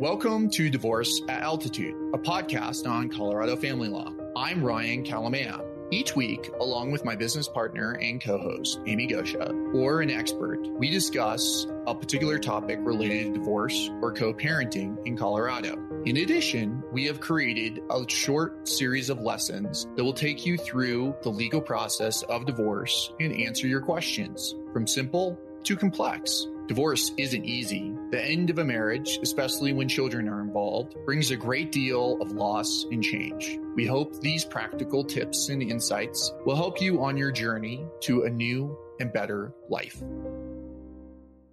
Welcome to Divorce at Altitude, a podcast on Colorado family law. I'm Ryan Kalamaya. Each week, along with my business partner and co host, Amy Goscha, or an expert, we discuss a particular topic related to divorce or co parenting in Colorado. In addition, we have created a short series of lessons that will take you through the legal process of divorce and answer your questions from simple to complex. Divorce isn't easy. The end of a marriage, especially when children are involved, brings a great deal of loss and change. We hope these practical tips and insights will help you on your journey to a new and better life.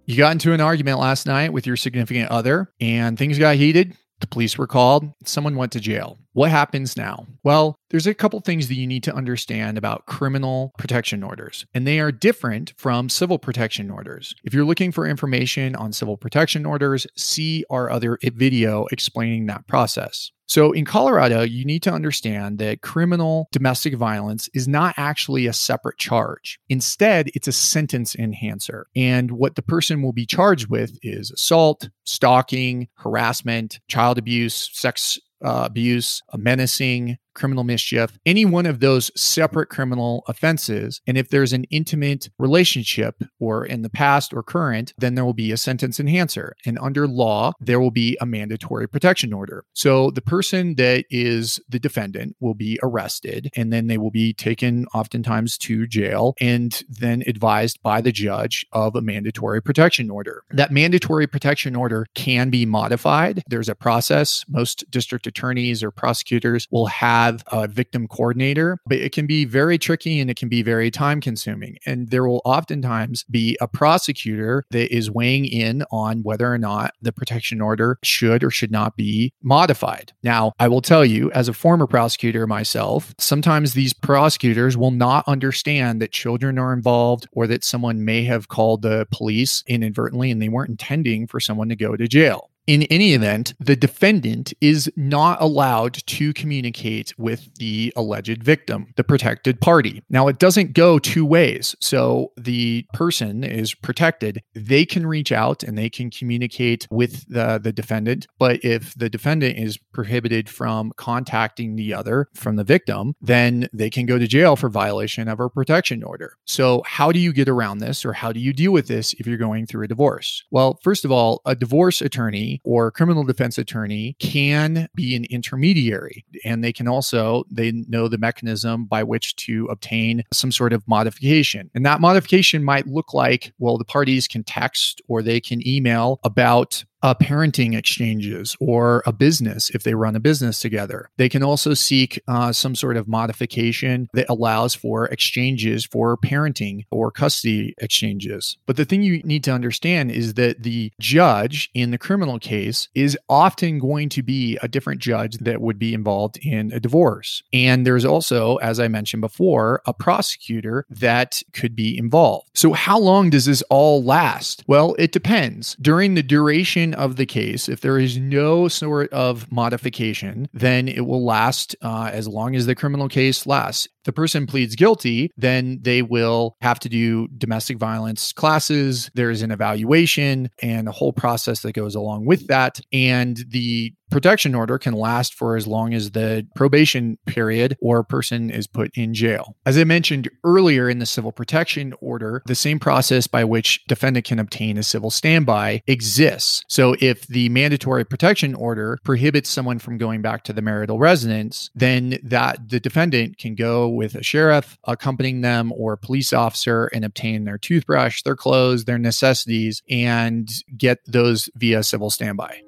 You got into an argument last night with your significant other and things got heated. The police were called. Someone went to jail. What happens now? Well, there's a couple things that you need to understand about criminal protection orders, and they are different from civil protection orders. If you're looking for information on civil protection orders, see our other video explaining that process. So, in Colorado, you need to understand that criminal domestic violence is not actually a separate charge. Instead, it's a sentence enhancer. And what the person will be charged with is assault, stalking, harassment, child abuse, sex uh, abuse, menacing, criminal mischief, any one of those separate criminal offenses. And if there's an intimate relationship or in the past or current, then there will be a sentence enhancer. And under law, there will be a mandatory protection order. So the person that is the defendant will be arrested and then they will be taken oftentimes to jail and then advised by the judge of a mandatory protection order. That mandatory protection order can be modified. There's a process. Most district attorneys or prosecutors will have have a victim coordinator, but it can be very tricky and it can be very time consuming. And there will oftentimes be a prosecutor that is weighing in on whether or not the protection order should or should not be modified. Now, I will tell you, as a former prosecutor myself, sometimes these prosecutors will not understand that children are involved or that someone may have called the police inadvertently and they weren't intending for someone to go to jail in any event, the defendant is not allowed to communicate with the alleged victim, the protected party. Now, it doesn't go two ways. So the person is protected. They can reach out and they can communicate with the, the defendant. But if the defendant is prohibited from contacting the other, from the victim, then they can go to jail for violation of a protection order. So, how do you get around this or how do you deal with this if you're going through a divorce? Well, first of all, a divorce attorney or criminal defense attorney can be an intermediary. And they can also they know the mechanism by which to obtain some sort of modification. And that modification might look like well the parties can text or they can email about uh, parenting exchanges or a business if they run a business together. They can also seek uh, some sort of modification that allows for exchanges for parenting or custody exchanges. But the thing you need to understand is that the judge in the criminal case is often going to be a different judge that would be involved in a divorce. And there's also, as I mentioned before, a prosecutor that could be involved. So, how long does this all last? Well, it depends. During the duration of the case, if there is no sort of modification, then it will last uh, as long as the criminal case lasts the person pleads guilty, then they will have to do domestic violence classes. There's an evaluation and a whole process that goes along with that. And the protection order can last for as long as the probation period or a person is put in jail. As I mentioned earlier in the civil protection order, the same process by which defendant can obtain a civil standby exists. So if the mandatory protection order prohibits someone from going back to the marital residence, then that the defendant can go with a sheriff accompanying them or a police officer and obtain their toothbrush, their clothes, their necessities and get those via civil standby.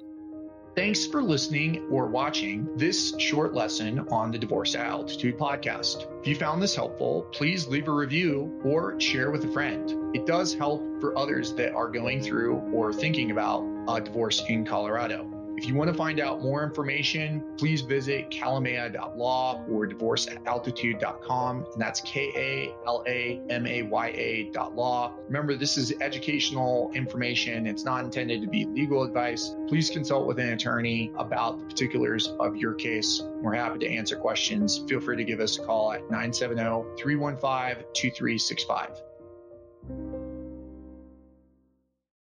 Thanks for listening or watching this short lesson on the Divorce Altitude podcast. If you found this helpful, please leave a review or share with a friend. It does help for others that are going through or thinking about a divorce in Colorado. If you want to find out more information, please visit kalamaya.law or divorceataltitude.com. And that's K A L A M A Y A dot law. Remember, this is educational information. It's not intended to be legal advice. Please consult with an attorney about the particulars of your case. We're happy to answer questions. Feel free to give us a call at 970 315 2365.